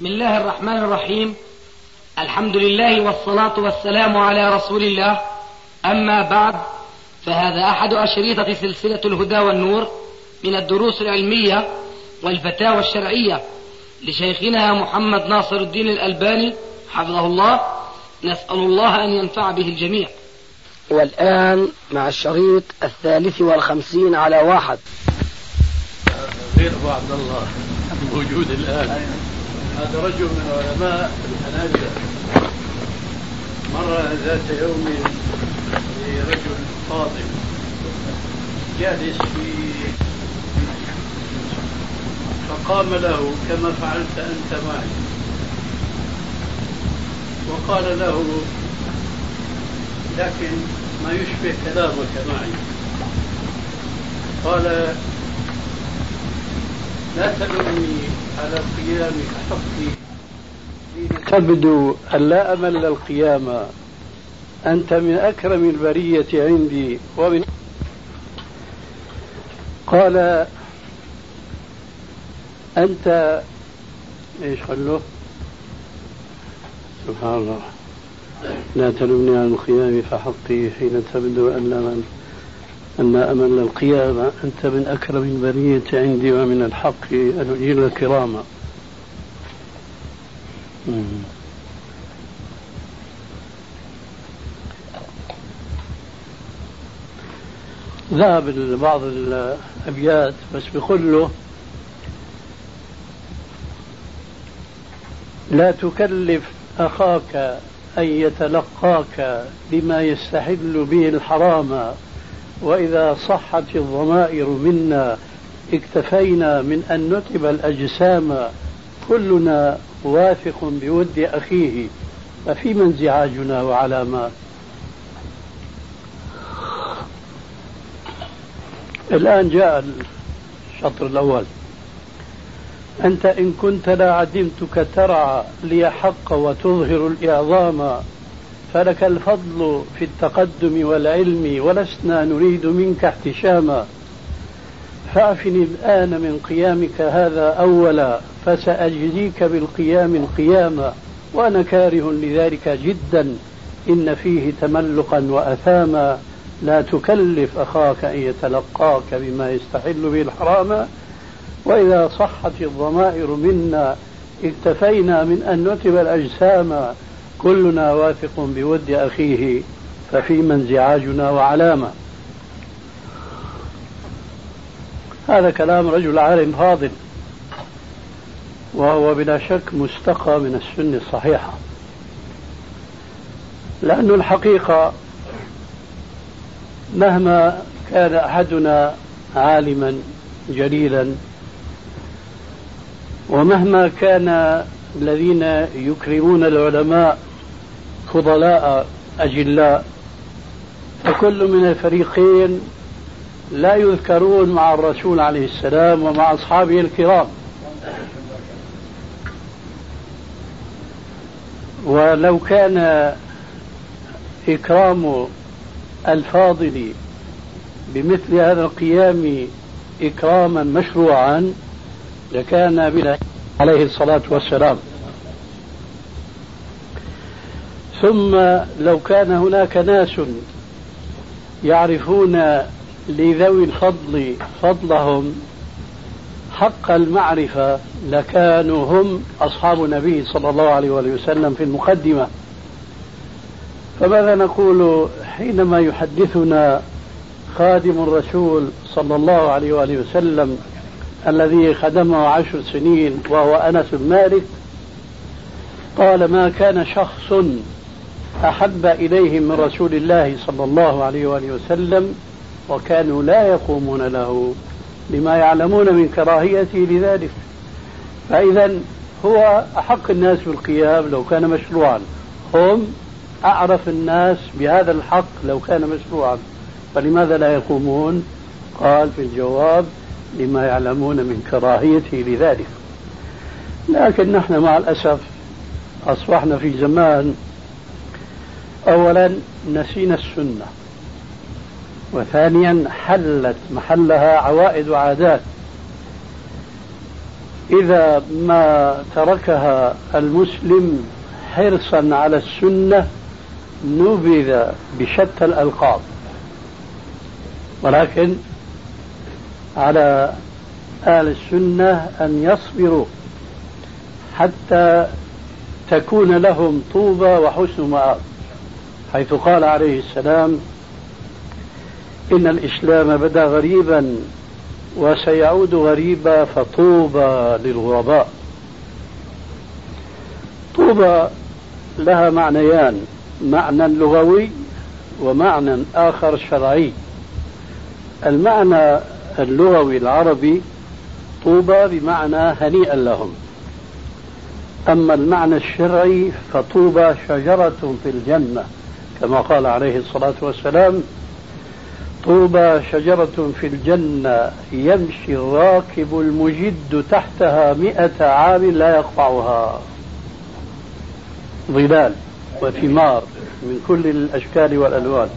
بسم الله الرحمن الرحيم. الحمد لله والصلاة والسلام على رسول الله. أما بعد فهذا أحد أشريطة سلسلة الهدى والنور من الدروس العلمية والفتاوى الشرعية لشيخنا محمد ناصر الدين الألباني حفظه الله. نسأل الله أن ينفع به الجميع. والآن مع الشريط الثالث والخمسين على واحد. غير أبو عبد الله. موجود الآن. هذا رجل من علماء الحنابلة. مر ذات يوم لرجل فاضل. جالس في فقام له كما فعلت أنت معي. وقال له لكن ما يشبه كلامك معي. قال لا تلومني على قيام حقي تبدو أن لا أمل القيامة أنت من أكرم البرية عندي ومن قال أنت إيش خلوه سبحان الله. لا تلومني على القيام فحقي حين تبدو أن من أن أمل القيامة أنت من أكرم البرية عندي ومن الحق. أن أجيل الكرامة ذهب بعض الأبيات بس بقول له لا تكلف أخاك أن يتلقاك بما يستحل به الحرام. وإذا صحت الضمائر منا اكتفينا من أن نتب الأجسام. كلنا واثق بود أخيه. ففيما انزعاجنا وعلامات الآن جاء الشطر الأول. أنت إن كنت لا عدمتك ترعى لي حق وتظهر الإعظام. فلك الفضل في التقدم والعلم ولسنا نريد منك احتشاما. فاعفني الآن من قيامك هذا أولا فسأجزيك بالقيام القياما. وأنا كاره لذلك جدا إن فيه تملقا وأثاما. لا تكلف أخاك أن يتلقاك بما يستحل به الحرام. وإذا صحت الضمائر منا اكتفينا من أن نتب الأجسام. كلنا واثق بود أخيه ففيما انزعاجنا وعلامة. هذا كلام رجل عالم فاضل وهو بلا شك مستقى من السنة الصحيحة. لأن الحقيقة مهما كان أحدنا عالما جليلا ومهما كان الذين يكرمون العلماء فضلاء أجلاء فكل من الفريقين لا يذكرون مع الرسول عليه السلام ومع أصحابه الكرام. ولو كان إكرام الفاضل بمثل هذا القيام إكراما مشروعا لكان بلا عليه الصلاة والسلام. ثم لو كان هناك ناس يعرفون لذوي الفضل فضلهم حق المعرفة لكانوا هم أصحاب النبي صلى الله عليه وسلم في المقدمة. فماذا نقول حينما يحدثنا خادم الرسول صلى الله عليه وآله وسلم الذي خدمه عشر سنين وهو أنس بن مالك؟ قال ما كان شخص أحب إليهم من رسول الله صلى الله عليه وآله وسلم وكانوا لا يقومون له لما يعلمون من كراهيته لذلك. فإذا هو أحق الناس بالقيام لو كان مشروعا. هم أعرف الناس بهذا الحق لو كان مشروعا. فلماذا لا يقومون؟ قال في الجواب لما يعلمون من كراهيته لذلك. لكن نحن مع الأسف أصبحنا في زمان أولا نسينا السنة وثانيا حلت محلها عوائد وعادات. إذا ما تركها المسلم حرصا على السنة نبذ بشتى الألقاب. ولكن على أهل السنة أن يصبروا حتى تكون لهم طوبى وحسن مآب. حيث قال عليه السلام إن الإسلام بدا غريبا وسيعود غريبا فطوبى للغرباء. طوبى لها معنيان معنى لغوي ومعنى آخر شرعي. المعنى اللغوي العربي طوبى بمعنى هنيئا لهم. أما المعنى الشرعي فطوبى شجرة في الجنة. كما قال عليه الصلاة والسلام طوبى شجرة في الجنة يمشي الراكب المجد تحتها مئة عام لا يقطعها. ظلال وثمار من كل الأشكال والألوان.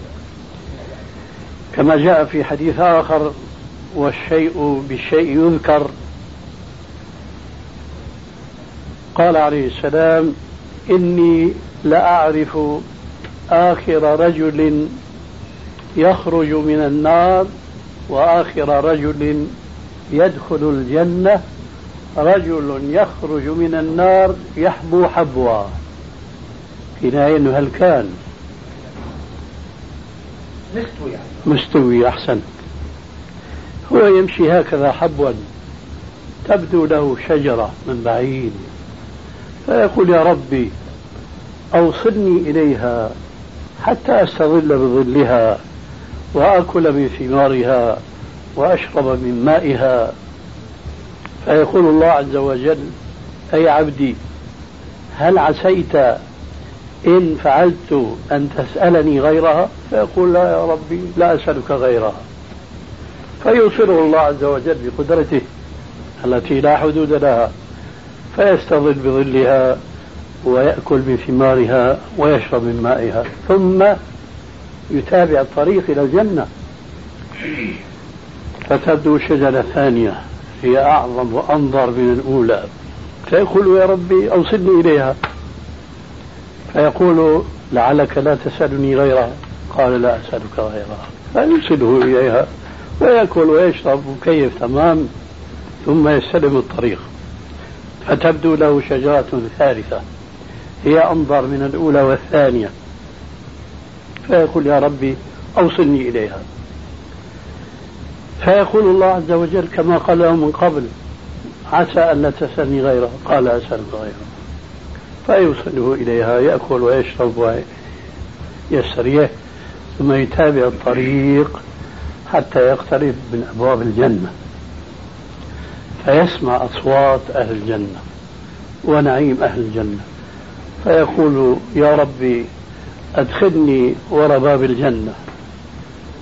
كما جاء في حديث آخر والشيء بالشيء يذكر. قال عليه السلام إني لأعرف آخر رجل يخرج من النار وآخر رجل يدخل الجنة. رجل يخرج من النار يحبو حبوا كناية أنه هل كان؟ مستوي. يعني مستوي أحسن. هو يمشي هكذا حبوا تبدو له شجرة من بعيد. فيقول يا ربي أوصلني إليها. حتى أستظل بظلها وآكل من ثمارها وأشرب من مائها. فيقول الله عز وجل أي عبدي هل عسيت إن فعلت أن تسألني غيرها؟ فيقول لا يا ربي لا أسألك غيرها. فيوصله الله عز وجل بقدرته التي لا حدود لها فيستظل بظلها. ويأكل من ثمارها ويشرب من مائها ثم يتابع الطريق إلى الجنة. فتبدو شجرة ثانية هي أعظم وأنظر من الأولى. فيقول يا ربي أوصلني إليها. فيقول لعلك لا تسألني غيرها. قال لا أسألك غيرها. فيوصله إليها ويأكل ويشرب وكيف تمام ثم يستلم الطريق. فتبدو له شجرة ثالثة. هي أنظر من الأولى والثانية. فيقول يا ربي أوصلني إليها. فيقول الله عز وجل كما قال له من قبل عسى أن لا تسألني غيره. قال أسألك غيره. فيوصله إليها يأكل ويشرب ويستريح ثم يتابع الطريق حتى يقترب من أبواب الجنة. فيسمع أصوات أهل الجنة ونعيم أهل الجنة. فيقول يا ربي أدخلني وراء باب الجنة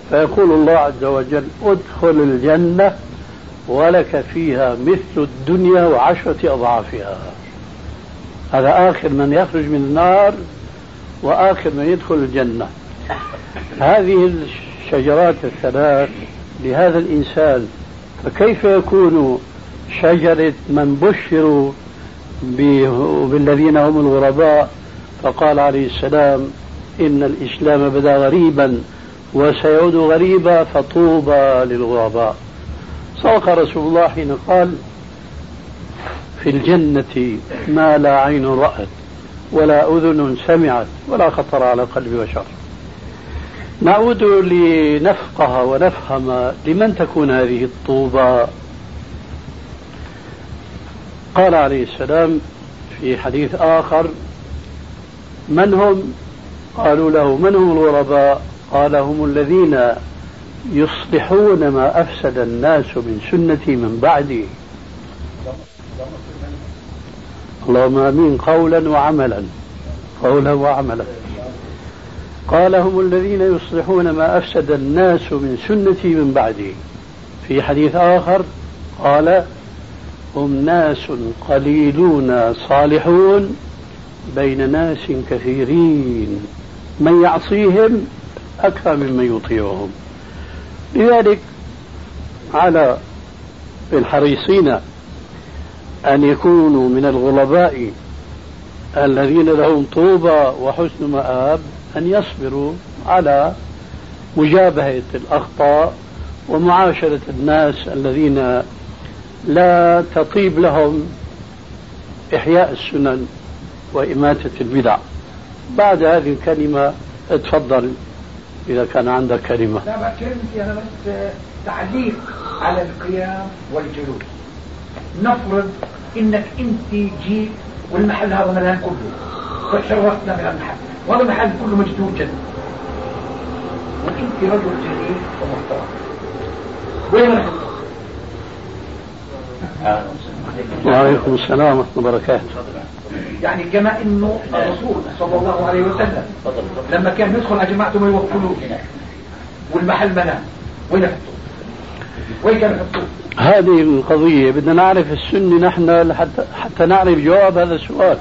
فيقول الله عز وجل ادخل الجنة ولك فيها مثل الدنيا وعشرة أضعافها. هذا آخر من يخرج من النار وآخر من يدخل الجنة. هذه الشجرات الثلاث لهذا الإنسان فكيف يكون شجرة من بشروا بالذين هم الغرباء فقال عليه السلام إن الإسلام بدا غريبا وسيعود غريبا فطوبى للغرباء. صدق رسول الله حين قال في الجنة ما لا عين رأت ولا أذن سمعت ولا خطر على قلب بشر. نعود لنفقه ونفهم لمن تكون هذه الطوبى. قال عليه السلام في حديث آخر من هم؟ قالوا له من هم الغرباء؟ قال هم الذين يصلحون ما أفسد الناس من سنتي من بعدي. اللهم آمين قولا وعملا قولا وعملا. قال هم الذين يصلحون ما أفسد الناس من سنتي من بعدي. في حديث آخر قال هم ناس قليلون صالحون بين ناس كثيرين. من يعصيهم أكثر ممن يطيعهم. لذلك على الحريصين أن يكونوا من الغرباء الذين لهم طوبى وحسن مآب أن يصبروا على مجابهة الأخطاء ومعاشرة الناس الذين لا تطيب لهم إحياء السنن وإماتة البدع. بعد هذه الكلمة اتفضل إذا كان عندك كلمة. لا كلمتي أنا بس تعليق على القيام والجلوس. نفرض إنك أنت جيت والمحل هذا ملان كله فشرفتنا بهالمحل وهذا المحل كله مجدود جدا. وأنت رجل جليل ومحترم. وين رحت وعليكم السلام ورحمة الله وبركاته. يعني كما إنه الرسول صلى الله عليه وسلم لما كان يدخل على جماعته ما يوكلوه. والمحل منام. وين يحطوه؟ وين كانوا يحطوه؟ هذه القضية بدنا نعرف السنة نحن حتى, حتى نعرف جواب هذا السؤال.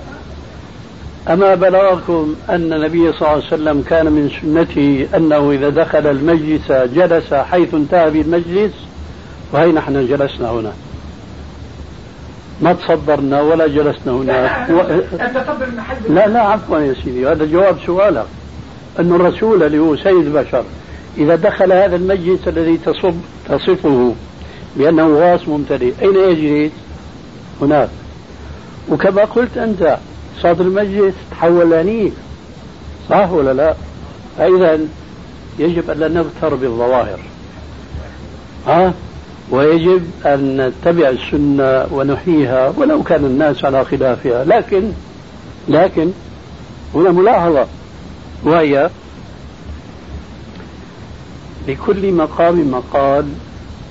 أما بلغكم أن النبي صلى الله عليه وسلم كان من سنته أنه إذا دخل المجلس جلس حيث انتهى بالمجلس وهي نحن جلسنا هنا. ما تصدرنا ولا جلسنا هناك. و... لا لا عفوا يا سيدي هذا جواب سؤالك. أن الرسول اللي هو سيد البشر إذا دخل هذا المجلس الذي تصب تصفه بأنه غاص ممتلئ أين يجلس؟ هناك. وكما قلت أنت صدر المجلس تحول لأنيف صح ولا لا؟ فإذا يجب أن لا نغتر بالظواهر. ها؟ ويجب أن نتبع السنة ونحييها ولو كان الناس على خلافها. لكن لكن هنا ملاحظة وهي لكل مقام مقال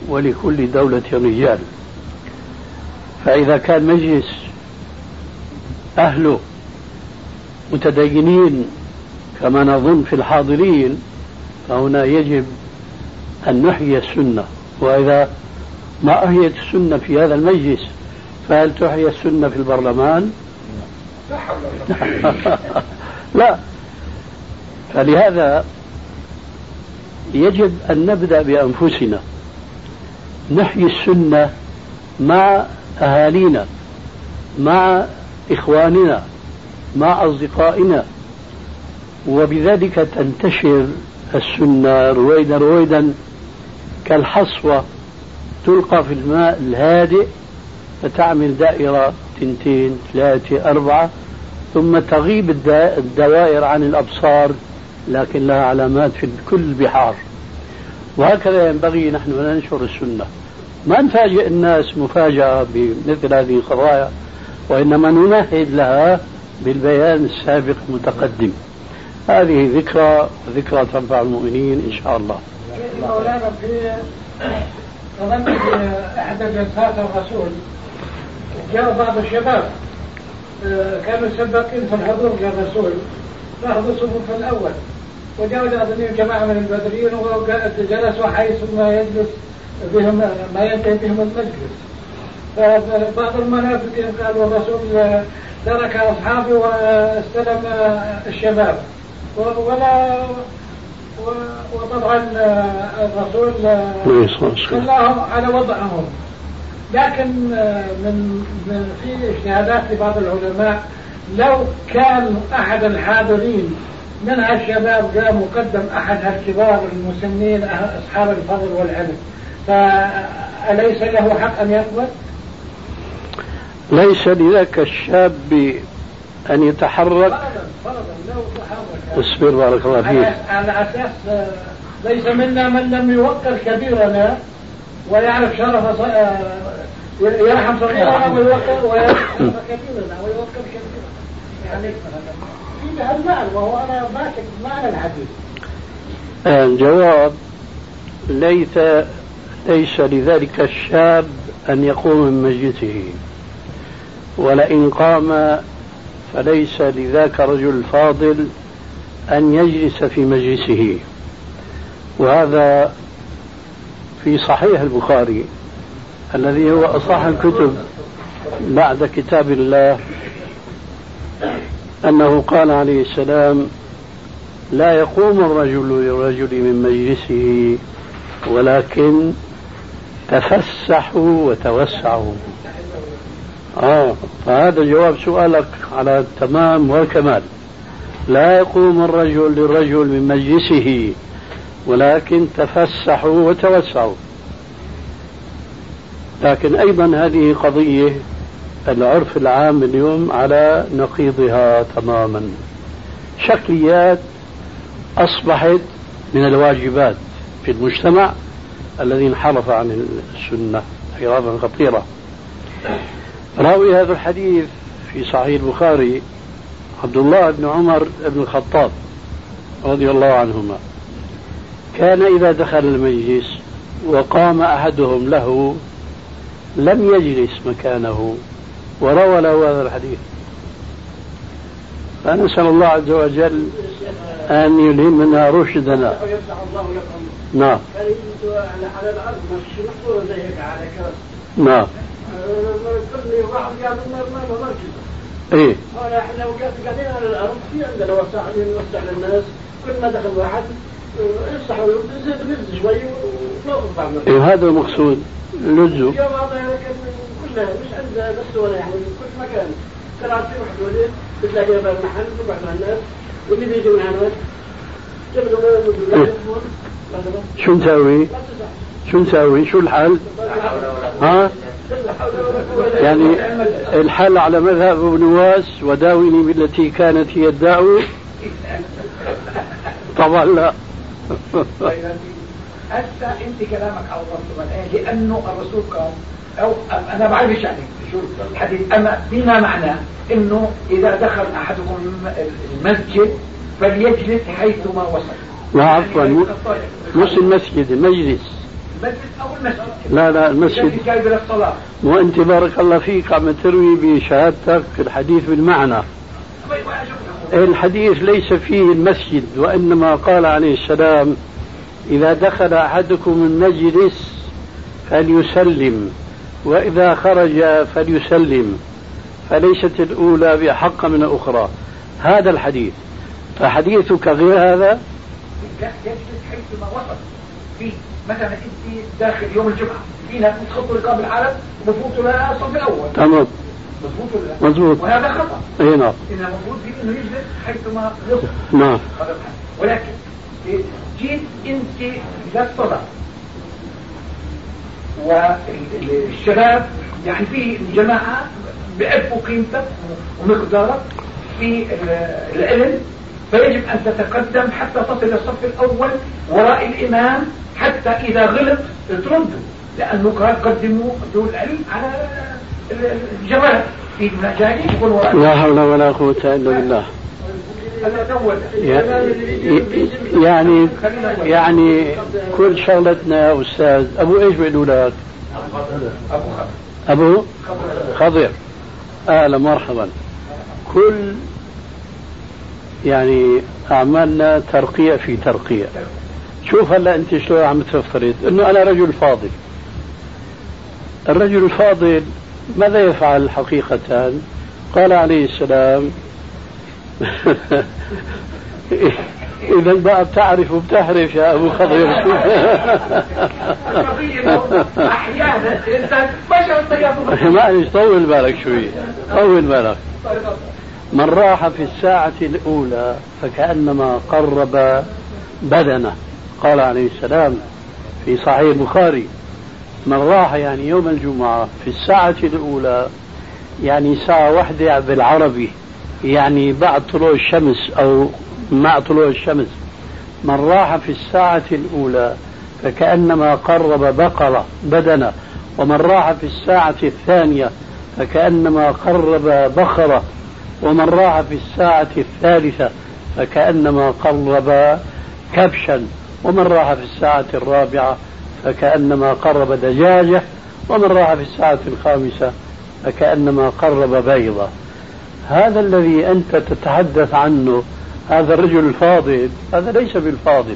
ولكل دولة رجال. فإذا كان مجلس أهله متدينين كما نظن في الحاضرين فهنا يجب أن نحيي السنة. وإذا ما أحيت السنة في هذا المجلس فهل تحيي السنة في البرلمان؟ لا. فلهذا يجب أن نبدأ بأنفسنا. نحيي السنة مع أهالينا مع إخواننا مع أصدقائنا. وبذلك تنتشر السنة رويدا رويدا كالحصوة تلقى في الماء الهادئ فتعمل دائرة تنتين ثلاثة أربعة ثم تغيب الدوائر عن الأبصار لكن لها علامات في كل البحار وهكذا ينبغي نحن ننشر السنة. ما نفاجئ الناس مفاجأة بمثل هذه القضايا وإنما نمهد لها بالبيان السابق المتقدم. هذه ذكرى ذكرى تنفع المؤمنين إن شاء الله. مولانا في احدى جلسات الرسول. جاء بعض الشباب آه، كانوا سباقين في الحضور للرسول فاخذوا الصفوف الأول. وجاء اظنهم جماعة من البدريين وجلسوا حيث ما يجلس بهم ما ينتهي بهم المجلس. فبعض المنافقين قالوا الرسول ترك اصحابي واستلم الشباب. ولا وطبعا الرسول خلاهم على وضعهم لكن من في اجتهادات لبعض العلماء لو كان أحد الحاضرين من الشباب جاء مقدم أحد الكبار المسنين أصحاب الفضل والعلم فأليس له حق أن يقبل؟ ليس لذاك الشاب أن يتحرك. فرضا فرضا لو تحرك اصبر بارك الله فيك. على أساس ليس منا من لم يوقر كبيرنا ويعرف شرف يرحم صغيرنا ويوقر ويعرف كبيرنا ويوقر كبيرنا. يعني في هالمعنى وهو أنا ماسك معنى الحديث الجواب ليس ليس لذلك الشاب أن يقوم من مجلسه. ولئن قام فليس لذاك الرجل الفاضل أن يجلس في مجلسه. وهذا في صحيح البخاري الذي هو أصح الكتب بعد كتاب الله أنه قال عليه السلام لا يقوم الرجل للرجل من مجلسه ولكن تفسحوا وتوسعوا. آه فهذا جواب سؤالك على التمام والكمال. لا يقوم الرجل للرجل من مجلسه ولكن تفسحوا وتوسعوا. لكن أيضا هذه قضية العرف العام اليوم على نقيضها تماما. شكليات أصبحت من الواجبات في المجتمع الذي انحرف عن السنة انحرافا خطيرا راوي هذا الحديث في صحيح البخاري عبد الله بن عمر بن الخطاب رضي الله عنهما. كان إذا دخل المجلس وقام أحدهم له لم يجلس مكانه وروى له هذا الحديث. فنسأل الله عز وجل أن يلهمنا رشدنا. نعم. على نعم. إيه. إحنا قاعدين على الأرض في عندنا وسع نوسع للناس كل ما دخل واحد يصحوا نزيد نزيد شوي إيه هذا المقصود هذا كلها مش عند بس ولا يعني كل مكان. طلعت في واحد ولد بتلاقي باب المحل تروح مع الناس. واللي بيجي من هناك شو نسوي؟ شو نسوي؟ شو الحل؟ ها؟ يعني الحل على مذهب ابن واس وداوني بالتي كانت هي الداء. طبعا لا. هسه انت كلامك على الرسول لأنه الرسول قال أو أنا بعرفش يعني شو الحديث؟ أما بما معناه إنه إذا دخل أحدكم المسجد فليجلس حيثما وصل. لا عفوا. مش المسجد المجلس المسجد. أو المسجد لا لا المسجد. للصلاة. وأنت بارك الله فيك عم تروي بشهادتك الحديث بالمعنى. الحديث ليس فيه المسجد وإنما قال عليه السلام إذا دخل أحدكم المجلس فليسلم وإذا خرج فليسلم فليست الأولى بأحق من الأخرى. هذا الحديث. فحديثك غير هذا؟ يجلس حيثما وصل. فيه مثلا انت داخل يوم الجمعة. في ناس بتخطوا رقاب العالم وبفوتوا لها الصف الأول. تمام. مضبوط ولا مضبوط. وهذا خطأ. اي نعم. انه المفروض فيه إنه يجلس حيثما يصل نعم. ولكن جيت إنت للصلاه والشباب يعني في جماعة بيعرفوا قيمتك ومقدارك في العلم فيجب أن تتقدم حتى تصل الصف الأول وراء الإمام حتى إذا غلط ترده لأنه قال قدموا ذو العلم على الجمال في المجالس يكون وراء لا حول ولا قوة إلا بالله. يعني يعني كل شغلتنا يا أستاذ أبو إيش بيقولوا لك؟ أبو خضر. أهلا مرحبا. كل يعني أعمالنا ترقية في ترقية. شوف هلا أنت شلون عم تفترض أنه أنا رجل فاضل. الرجل الفاضل ماذا يفعل حقيقة قال عليه السلام إذا بقى بتعرف وبتحرف يا أبو خضر أحيانا معلش طول بالك شوي طول بالك. من راح في الساعة الأولى فكأنما قرب بدنه. قال عليه السلام في صحيح البخاري من راح يعني يوم الجمعة في الساعة الأولى يعني ساعة واحدة بالعربي يعني بعد طلوع الشمس أو مع طلوع الشمس. من راح في الساعة الأولى فكأنما قرب بقرة بدنه. ومن راح في الساعة الثانية فكأنما قرب بخرة ومن راح في الساعة الثالثة فكأنما قرب كبشا ومن راح في الساعة الرابعة فكأنما قرب دجاجة ومن راح في الساعة الخامسة فكأنما قرب بيضة. هذا الذي أنت تتحدث عنه هذا الرجل الفاضل هذا ليس بالفاضل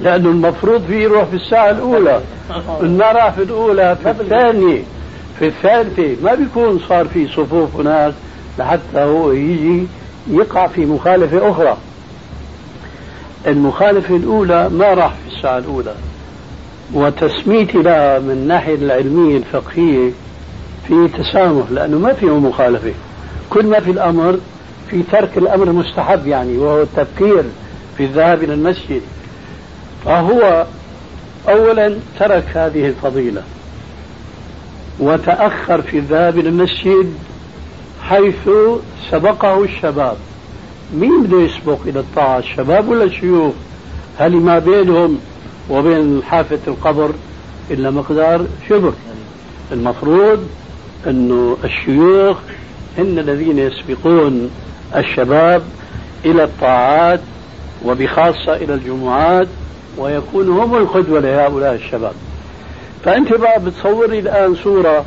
لأنه المفروض فيه يروح في الساعة الأولى ما راح في الأولى في الثانية في الثالثة ما بيكون صار في صفوف ناس لحتى هو يجي يقع في مخالفة أخرى. المخالفة الأولى ما راح في الساعة الأولى. وتسميتي لها من الناحية العلمية الفقهية في تسامح لأنه ما فيه مخالفة. كل ما في الأمر في ترك الأمر المستحب يعني وهو التبكير في الذهاب إلى المسجد. فهو أولا ترك هذه الفضيلة وتأخر في الذهاب إلى المسجد حيث سبقه الشباب. مين بده يسبق إلى الطاعة؟ الشباب ولا الشيوخ؟ هل ما بينهم وبين حافة القبر إلا مقدار شبر المفروض أنه الشيوخ إن الذين يسبقون الشباب إلى الطاعات وبخاصة إلى الجمعات ويكونوا هم القدوة لهؤلاء الشباب. فأنت بقى بتصوري الآن صورة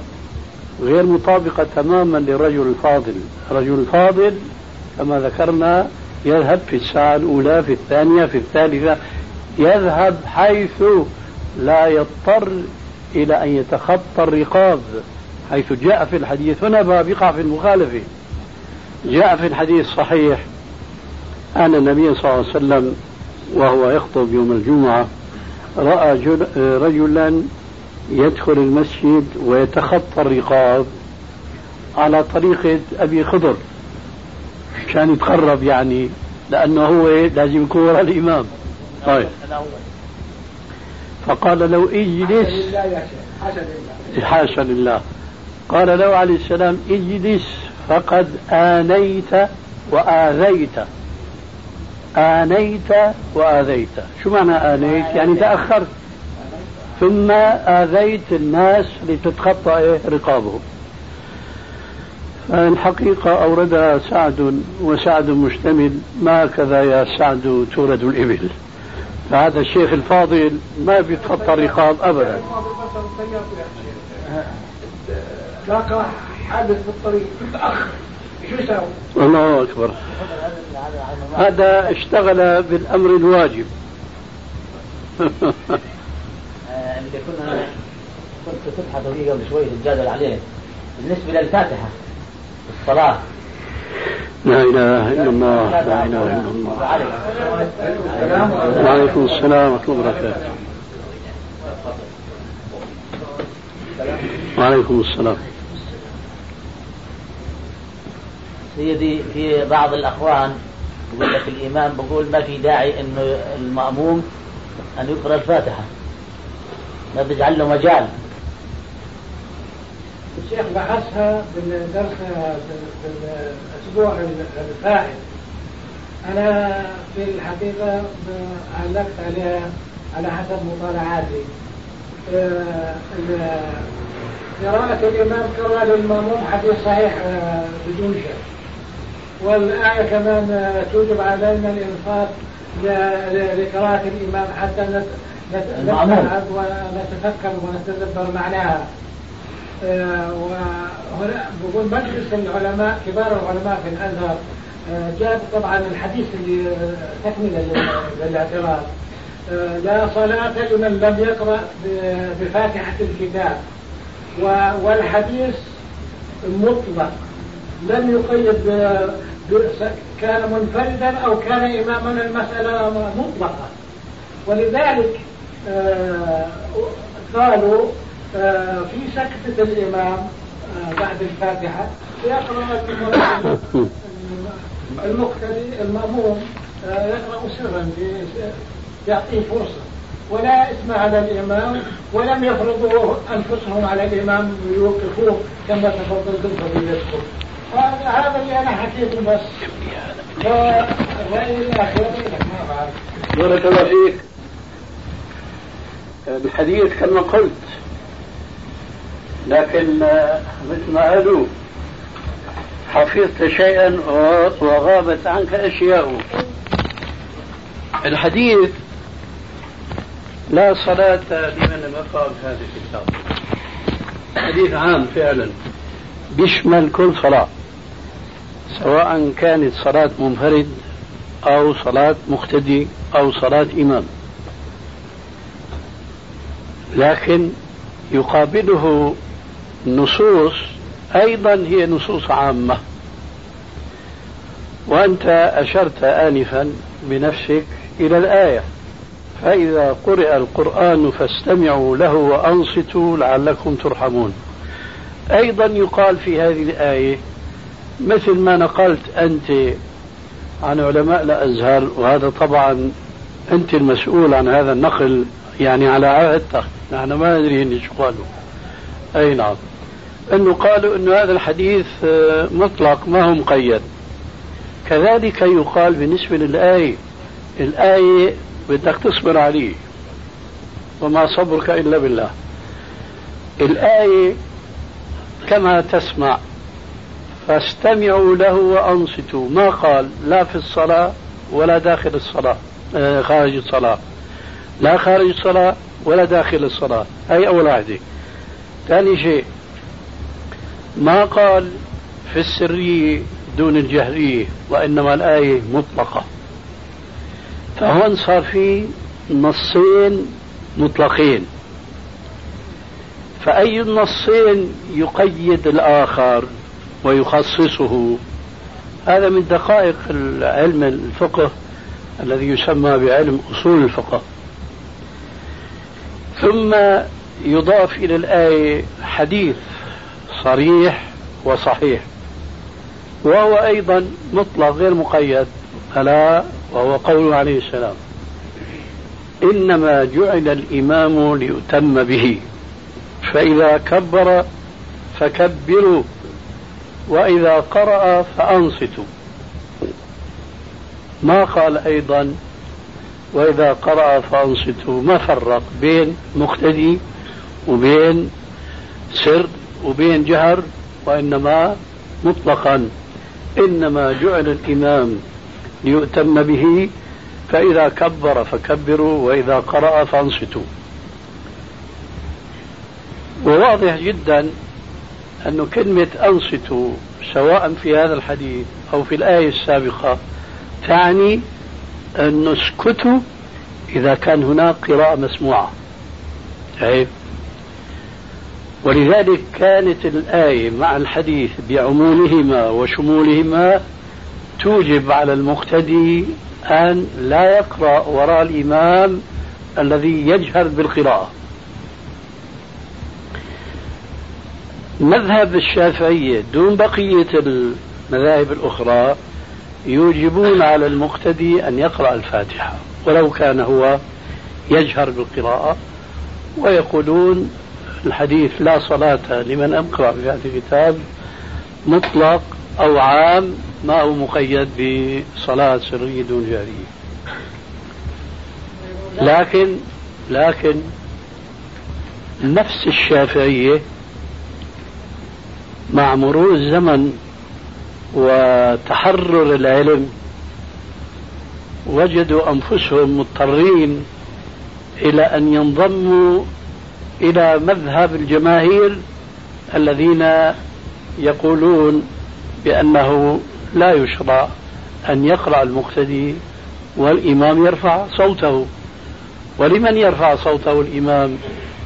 غير مطابقة تماما للرجل الفاضل. الرجل الفاضل كما ذكرنا يذهب في الساعة الأولى في الثانية في الثالثة يذهب حيث لا يضطر إلى أن يتخطى الرقاب حيث جاء في الحديث هنا بقع في المخالفة. جاء في الحديث الصحيح أن النبي صلى الله عليه وسلم وهو يخطب يوم الجمعة رأى رجلا يدخل المسجد ويتخطى الرقاب على طريقة أبي خضر كان يتقرب يعني لأنه هو لازم يكون وراء الإمام. طيب. فقال لو اجلس. حاشا لله. قال له عليه السلام اجلس فقد آنيت وآذيت. آنيت وآذيت. شو معنى آنيت؟ يعني تأخرت. ثم آذيت الناس لتتخطى إيه؟ رقابهم. الحقيقة أوردها سعد وسعد مشتمل ما كذا يا سعد تورد الإبل. فهذا الشيخ الفاضل ما بيتخطى الرقاب أبدا. لاقى حادث بالطريق؟ الله أكبر. هذا اشتغل بالأمر الواجب. اللي كنا كنت تبحث فيه قبل شوي تتجادل عليه. بالنسبة للفاتحة الصلاة. لا إله إلا الله لا إله إلا الله. وعليكم السلام ورحمة الله وبركاته. وعليكم السلام. سيدي في بعض الأخوان يقول لك الإمام بقول ما في داعي إنه المأموم أن يقرأ الفاتحة. ما بيجعل له مجال. الشيخ بحثها بالدرس في الأسبوع الفائت. أنا في الحقيقة علقت عليها على حسب مطالعاتي. آه، قراءة الإمام قراءة للمأموم حديث صحيح آه، بدون شك. والآية كمان توجب علينا الإنصات لقراءة الإمام حتى نتعب ونتفكر ونتدبر معناها. آه، وهنا بقول مجلس العلماء كبار العلماء في الأزهر. آه، جاب طبعا الحديث اللي آه، تكملة للاعتراض. لا صلاة لمن لم يقرأ بفاتحة الكتاب. والحديث مطلق. لم يقيد كان منفردا أو كان إماما المسألة مطلقة. ولذلك قالوا آه، في سكتة الإمام آه، بعد الفاتحة. يقرأ المقتدي المأموم آه، يقرأ سرا يعطيه فرصة. ولا اسم على الإمام ولم يفرضوا أنفسهم على الإمام ليوقفوه كما تفضلتم فضيلتكم هذا هذا اللي أنا حكيته بس. الرأي الآخر ما بعرف بارك الله فيك. الحديث كما قلت. لكن مثل ما قالوا حفظت شيئا وغابت عنك أشياء. الحديث لا صلاة لمن لم يقرأ هذا الكتاب. حديث عام فعلا. بيشمل كل صلاة سواء كانت صلاة منفرد أو صلاة مقتدي أو صلاة إمام. لكن يقابله نصوص أيضا هي نصوص عامة. وأنت أشرت آنفا بنفسك إلى الآية فإذا قرئ القرآن فاستمعوا له وأنصتوا لعلكم ترحمون. أيضا يقال في هذه الآية مثل ما نقلت أنت عن علماء الأزهر وهذا طبعا أنت المسؤول عن هذا النقل يعني على عهدتك نحن ما ندري إن شو قالوا. أي نعم. أنه قالوا أن هذا الحديث آه، مطلق ما هو مقيد. كذلك يقال بالنسبة للآية. الآية بدك تصبر عليه. وما صبرك إلا بالله. الآية كما تسمع فاستمعوا له وأنصتوا. ما قال لا في الصلاة ولا داخل الصلاة آه، خارج الصلاة. لا خارج الصلاة ولا داخل الصلاة. هي أول واحدة. ثاني شيء ما قال في السرية دون الجهرية وإنما الآية مطلقة. فهون صار في نصين مطلقين. فأي النصين يقيد الآخر ويخصصه؟ هذا من دقائق علم الفقه الذي يسمى بعلم أصول الفقه. ثم يضاف إلى الآية حديث صريح وصحيح. وهو أيضا مطلق غير مقيد. ألا؟ وهو قوله عليه السلام إنما جعل الإمام ليؤتم به فإذا كبر فكبروا وإذا قرأ فأنصتوا. ما قال أيضا وإذا قرأ فأنصتوا ما فرق بين مقتدي وبين سر وبين جهر وإنما مطلقا. إنما جعل الإمام ليؤتم به فإذا كبر فكبروا وإذا قرأ فأنصتوا. وواضح جدا أن كلمة أنصتوا سواء في هذا الحديث أو في الآية السابقة تعني أن نسكتوا إذا كان هناك قراءة مسموعة. طيب. ولذلك كانت الآية مع الحديث بعمومهما وشمولهما توجب على المقتدي أن لا يقرأ وراء الإمام الذي يجهر بالقراءة. مذهب الشافعية دون بقية المذاهب الأخرى يوجبون على المقتدي أن يقرأ الفاتحة ولو كان هو يجهر بالقراءة ويقولون الحديث لا صلاة لمن أقرأ بهذا الكتاب مطلق أو عام ما هو مقيد بصلاة سرية دون جارية. لكن لكن نفس الشافعية مع مرور الزمن وتحرر العلم وجدوا أنفسهم مضطرين إلى أن ينضموا إلى مذهب الجماهير الذين يقولون بأنه لا يشرع أن يقرأ المقتدي والإمام يرفع صوته. ولمن يرفع صوته الإمام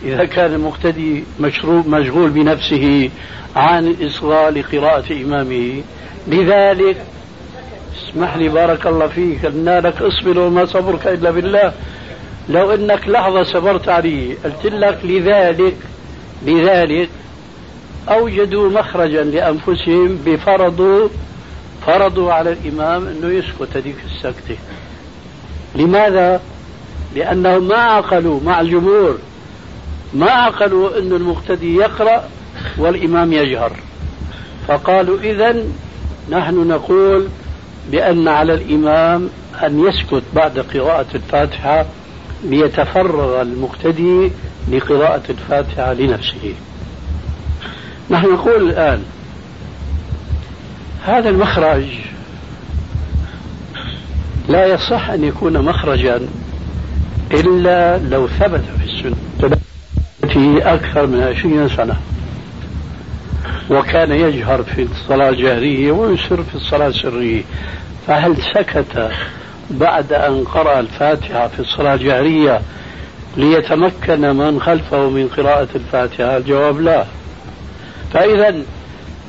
إذا كان المقتدي مشغول بنفسه عن الإصغاء لقراءة إمامه؟ لذلك اسمح لي بارك الله فيك قلنا لك أصبر وما صبرك إلا بالله. لو إنك لحظة صبرت عليه قلت لك لذلك لذلك أوجدوا مخرجا لأنفسهم بفرضوا فرضوا على الإمام أنه يسكت هذيك السكتة. لماذا؟ لأنهم ما عقلوا مع الجمهور ما عقلوا أن المقتدي يقرأ والإمام يجهر. فقالوا إذا نحن نقول بأن على الإمام أن يسكت بعد قراءة الفاتحة ليتفرغ المقتدي لقراءة الفاتحة لنفسه. نحن نقول الآن هذا المخرج لا يصح أن يكون مخرجا إلا لو ثبت في السنة. في أكثر من عشرين سنة. وكان يجهر في الصلاة الجهرية ويسر في الصلاة السرية فهل سكت بعد أن قرأ الفاتحة في الصلاة الجهرية ليتمكن من خلفه من قراءة الفاتحة؟ الجواب لا. فإذا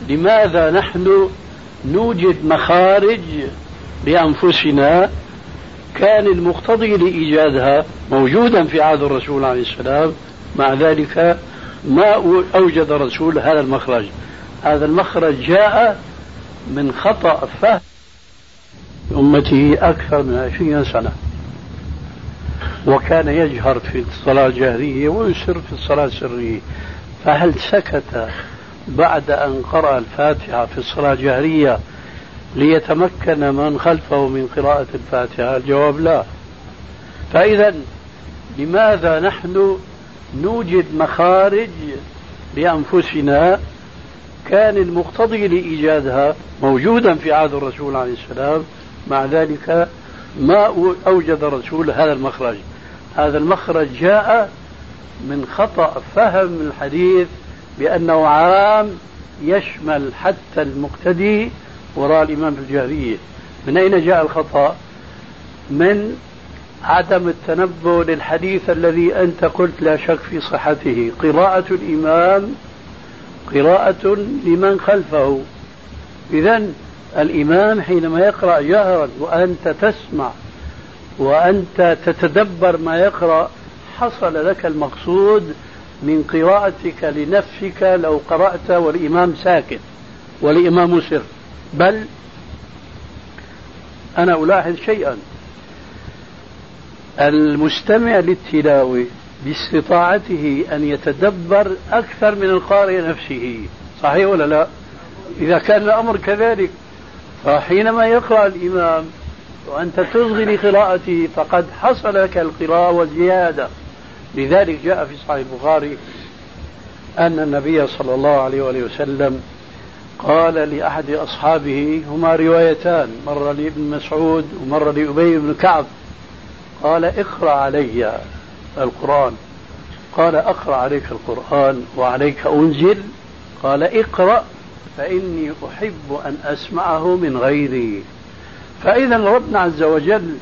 لماذا نحن نوجد مخارج لأنفسنا كان المقتضي لإيجادها موجودا في عهد الرسول عليه السلام؟ مع ذلك ما أوجد الرسول هذا المخرج. هذا المخرج جاء من خطأ فهم أمته أكثر من عشرين سنة. وكان يجهر في الصلاة الجهرية ويسر في الصلاة السرية فهل سكت بعد أن قرأ الفاتحة في الصلاة الجهرية ليتمكن من خلفه من قراءة الفاتحة؟ الجواب لا. فإذا لماذا نحن نوجد مخارج لأنفسنا كان المقتضي لإيجادها موجودا في عهد الرسول عليه السلام. مع ذلك ما أوجد الرسول هذا المخرج. هذا المخرج جاء من خطأ فهم الحديث بأنه عام يشمل حتى المقتدي وراء الإمام في الجهرية من أين جاء الخطأ؟ من عدم التنبؤ للحديث الذي أنت قلت لا شك في صحته. قراءة الإمام قراءة لمن خلفه. إذا الإمام حينما يقرأ جهرا وأنت تسمع وأنت تتدبر ما يقرأ حصل لك المقصود من قراءتك لنفسك لو قرأت والإمام ساكت والإمام سر بل أنا ألاحظ شيئا. المستمع للتلاوة باستطاعته أن يتدبر أكثر من القارئ نفسه. صحيح ولا لا؟ إذا كان الأمر كذلك فحينما يقرأ الإمام وأنت تصغي لقراءته فقد حصل لك القراءة والزيادة. لذلك جاء في صحيح البخاري أن النبي صلى الله عليه وآله وسلم قال لأحد أصحابه هما روايتان مرة لابن مسعود ومرة لأبي بن كعب. قال اقرأ علي القرآن. قال أقرأ عليك القرآن وعليك أنزل. قال اقرأ فإني أحب أن أسمعه من غيري. فإذا ربنا عز وجل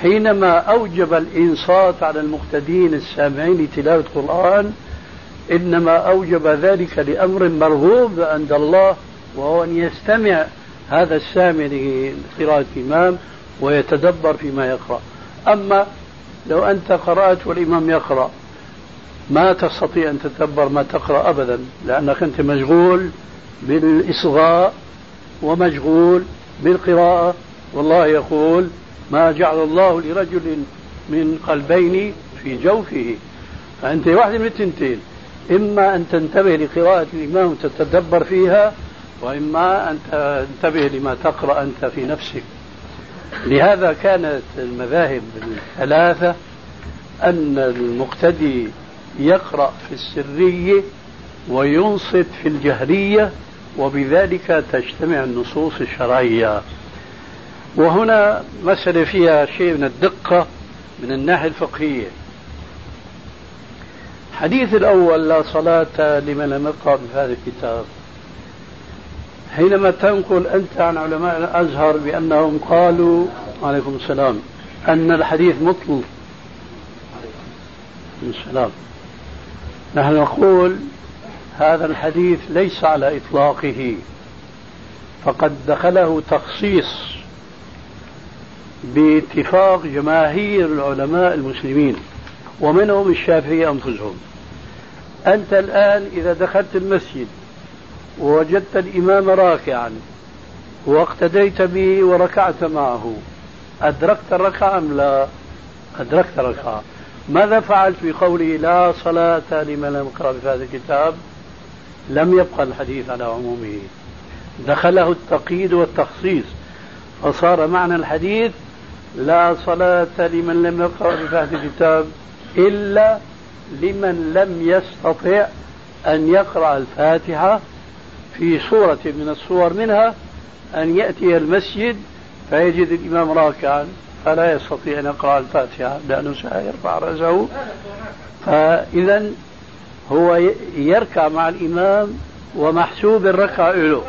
حينما أوجب الإنصات على المقتدين السامعين لتلاوة القرآن إنما أوجب ذلك لأمر مرغوب عند الله وهو أن يستمع هذا السامع لقراءة الإمام ويتدبر فيما يقرأ. أما لو أنت قرأت والإمام يقرأ ما تستطيع أن تتدبر ما تقرأ أبدا لأنك أنت مشغول بالإصغاء ومشغول بالقراءة. والله يقول ما جعل الله لرجل من قلبين في جوفه. فأنت واحدة من التنتين إما أن تنتبه لقراءة الإمام وتتدبر فيها وإما أن تنتبه لما تقرأ أنت في نفسك. لهذا كانت المذاهب الثلاثة أن المقتدي يقرأ في السرية وينصت في الجهرية وبذلك تجتمع النصوص الشرعية. وهنا مسألة فيها شيء من الدقة من الناحية الفقهية. الحديث الأول لا صلاة لمن لم يقرأ بهذا الكتاب. حينما تنقل أنت عن علماء الأزهر بأنهم قالوا عليكم السلام أن الحديث مطلق السلام. نحن نقول هذا الحديث ليس على إطلاقه فقد دخله تخصيص باتفاق جماهير العلماء المسلمين ومنهم الشافعية أنفسهم. أنت الآن إذا دخلت المسجد ووجدت الإمام راكعا واقتديت به وركعت معه. أدركت الركعة أم لا؟ أدركت الركعة. ماذا فعلت في قوله لا صلاة لمن لم يقرأ بهذا الكتاب؟ لم يبقى الحديث على عمومه. دخله التقييد والتخصيص. فصار معنى الحديث لا صلاة لمن لم يقرأ بهذا الكتاب إلا لمن لم يستطع أن يقرأ الفاتحة في صورة من الصور منها أن يأتي المسجد فيجد الإمام راكعا فلا يستطيع أن يقرأ الفاتحة لأنه سيرفع رأسه. فإذا هو يركع مع الإمام ومحسوب الركعة له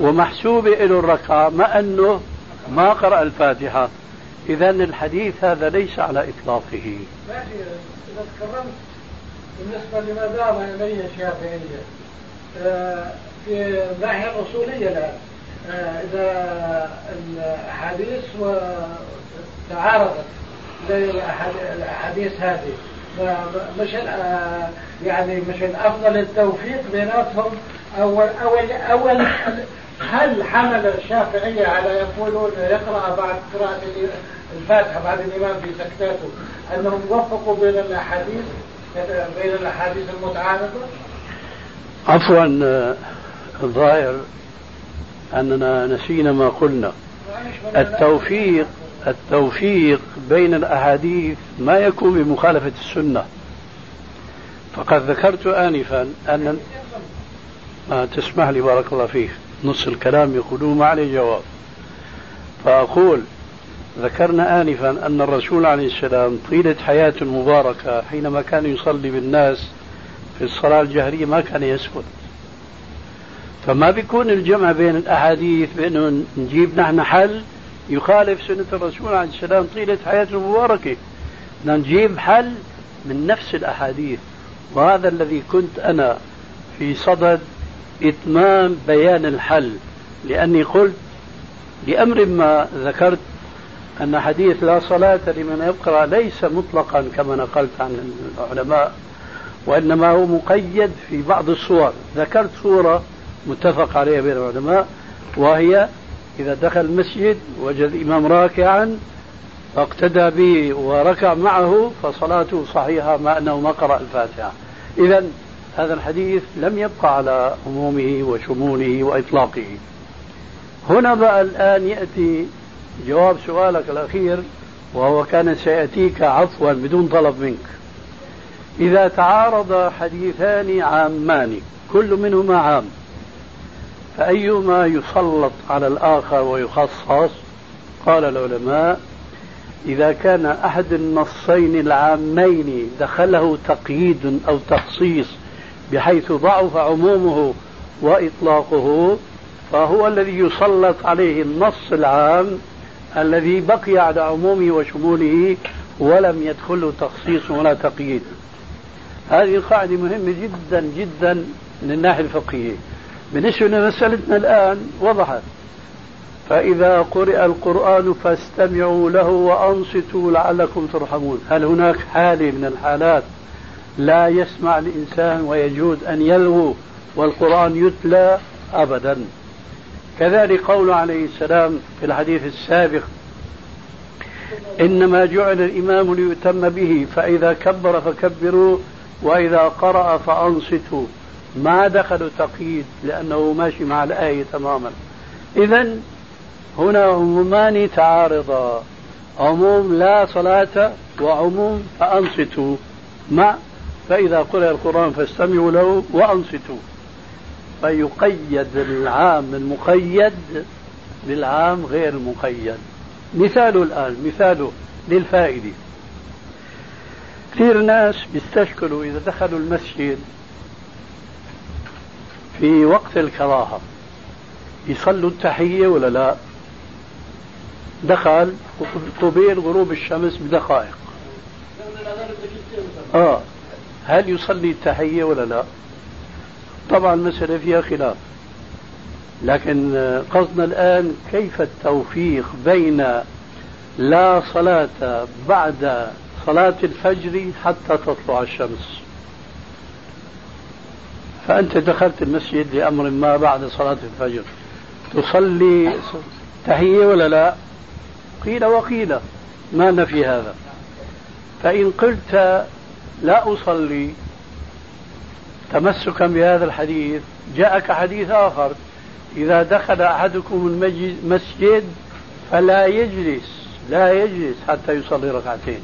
ومحسوب له الركعة مع أنه ما قرأ الفاتحة. إذا الحديث هذا ليس على إطلاقه. بالنسبة لما ذهب إليه الشافعية آه، في الناحية الأصولية الآن آه، إذا الأحاديث تعارضت زي الأحاديث هذه مش يعني مش الأفضل التوفيق بيناتهم؟ اول اول اول هل حمل الشافعية على يقولون يقرأ بعد قراءة الفاتحة بعد الإمام في سكتاته أنهم وفقوا بين الأحاديث؟ بين الأحاديث المتعارضة؟ عفوا الظاهر أننا نسينا ما قلنا. التوفيق التوفيق بين الأحاديث ما يكون بمخالفة السنة. فقد ذكرت آنفا أن ما تسمح لي بارك الله فيك. نص الكلام يقولون ما عليه جواب. فأقول ذكرنا آنفا أن الرسول عليه السلام طيلة حياته المباركة حينما كان يصلي بالناس في الصلاة الجهرية ما كان يسكت. فما بيكون الجمع بين الأحاديث بأنه نجيب نحن حل يخالف سنة الرسول عليه السلام طيلة حياته المباركة نجيب حل من نفس الأحاديث. وهذا الذي كنت أنا في صدد إتمام بيان الحل. لأني قلت لأمر ما ذكرت أن حديث لا صلاة لمن يقرأ ليس مطلقا كما نقلت عن العلماء وإنما هو مقيد في بعض الصور. ذكرت صورة متفق عليها بين العلماء وهي إذا دخل المسجد وجد الإمام راكعا فاقتدى به وركع معه فصلاته صحيحة مع أنه ما قرأ الفاتحة. إذا هذا الحديث لم يبقى على عمومه وشموله وإطلاقه. هنا بقى الآن يأتي جواب سؤالك الأخير وهو كان سيأتيك عفوا بدون طلب منك. إذا تعارض حديثان عامان كل منهما عام فأيما يسلط على الآخر ويخصص؟ قال العلماء إذا كان أحد النصين العامين دخله تقييد أو تخصيص بحيث ضعف عمومه وإطلاقه فهو الذي يسلط عليه النص العام الذي بقي على عمومه وشموله ولم يدخله تخصيص ولا تقييد. هذه القاعدة مهمة جدا جدا من الناحية الفقهية. بالنسبة لمسألتنا الآن وضحت. فإذا قرئ القرآن فاستمعوا له وأنصتوا لعلكم ترحمون. هل هناك حالة من الحالات لا يسمع الإنسان ويجوز أن يلغو والقرآن يتلى أبدا؟ كذلك قول عليه السلام في الحديث السابق إنما جعل الإمام ليؤتم به فإذا كبر فكبروا وإذا قرأ فأنصتوا. ما دخلوا تقييد لأنه ماشي مع الآية تماما. إذا هنا عمومان تعارضا. عموم لا صلاة وعموم فأنصتوا. مع فإذا قرأ القرآن فاستمعوا له وأنصتوا. فيقيد العام المقيد بالعام غير المقيد. مثاله الآن مثاله للفائدة. كثير ناس بيستشكلوا إذا دخلوا المسجد في وقت الكراهة. يصلوا التحية ولا لا؟ دخل قبيل غروب الشمس بدقائق. آه هل يصلي التحية ولا لا؟ طبعا المسألة فيها خلاف. لكن قصدنا الآن كيف التوفيق بين لا صلاة بعد صلاة الفجر حتى تطلع الشمس؟ فأنت دخلت المسجد لأمر ما بعد صلاة الفجر. تصلي تحية ولا لا؟ قيل وقيل. ما نفي هذا. فإن قلت لا أصلي تمسكا بهذا الحديث جاءك حديث آخر إذا دخل أحدكم المسجد فلا يجلس لا يجلس حتى يصلي ركعتين.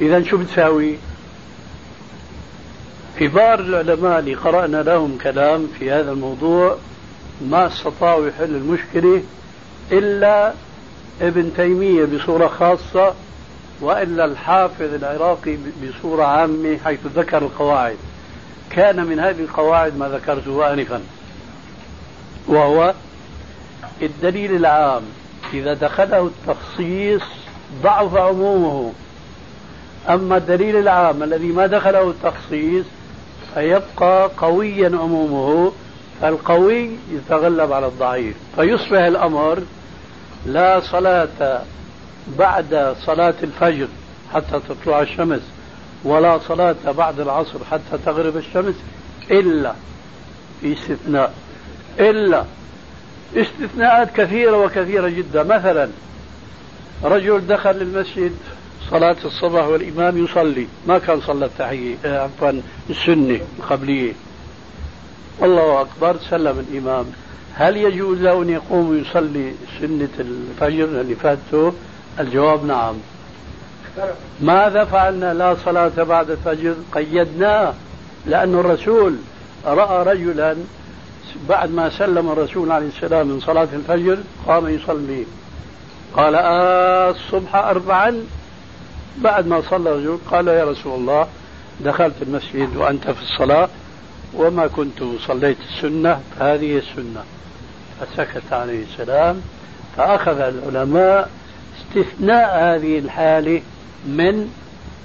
إذا شو بتساوي؟ كبار العلماء اللي قرأنا لهم كلام في هذا الموضوع ما استطاعوا يحل المشكلة إلا ابن تيمية بصورة خاصة وإلا الحافظ العراقي بصورة عامة حيث ذكر القواعد. كان من هذه القواعد ما ذكرته آنفا وهو الدليل العام. إذا دخله التخصيص ضعف عمومه. أما الدليل العام الذي ما دخله التخصيص فيبقى قويا عمومه القوي يتغلب على الضعيف. فيصبح الأمر لا صلاة بعد صلاة الفجر حتى تطلع الشمس. ولا صلاة بعد العصر حتى تغرب الشمس إلا في استثناء. إلا استثناءات كثيرة وكثيرة جدا. مثلا رجل دخل المسجد صلاة الصباح والإمام يصلي. ما كان صلى التحية آه، عفوا السنة القبلية. الله أكبر سلم الإمام. هل يجوز له أن يقوم ويصلي سنة الفجر اللي فاتته؟ الجواب نعم. ماذا فعلنا لا صلاة بعد الفجر؟ قيدناه لأن الرسول رأى رجلا بعد ما سلم الرسول عليه السلام من صلاة الفجر قام يصلي. قال آه الصبح أربعا. بعد ما صلى الرجل قال يا رسول الله دخلت المسجد وأنت في الصلاة وما كنت صليت السنة فهذه السنة. فسكت عليه السلام فأخذ العلماء استثناء هذه الحالة من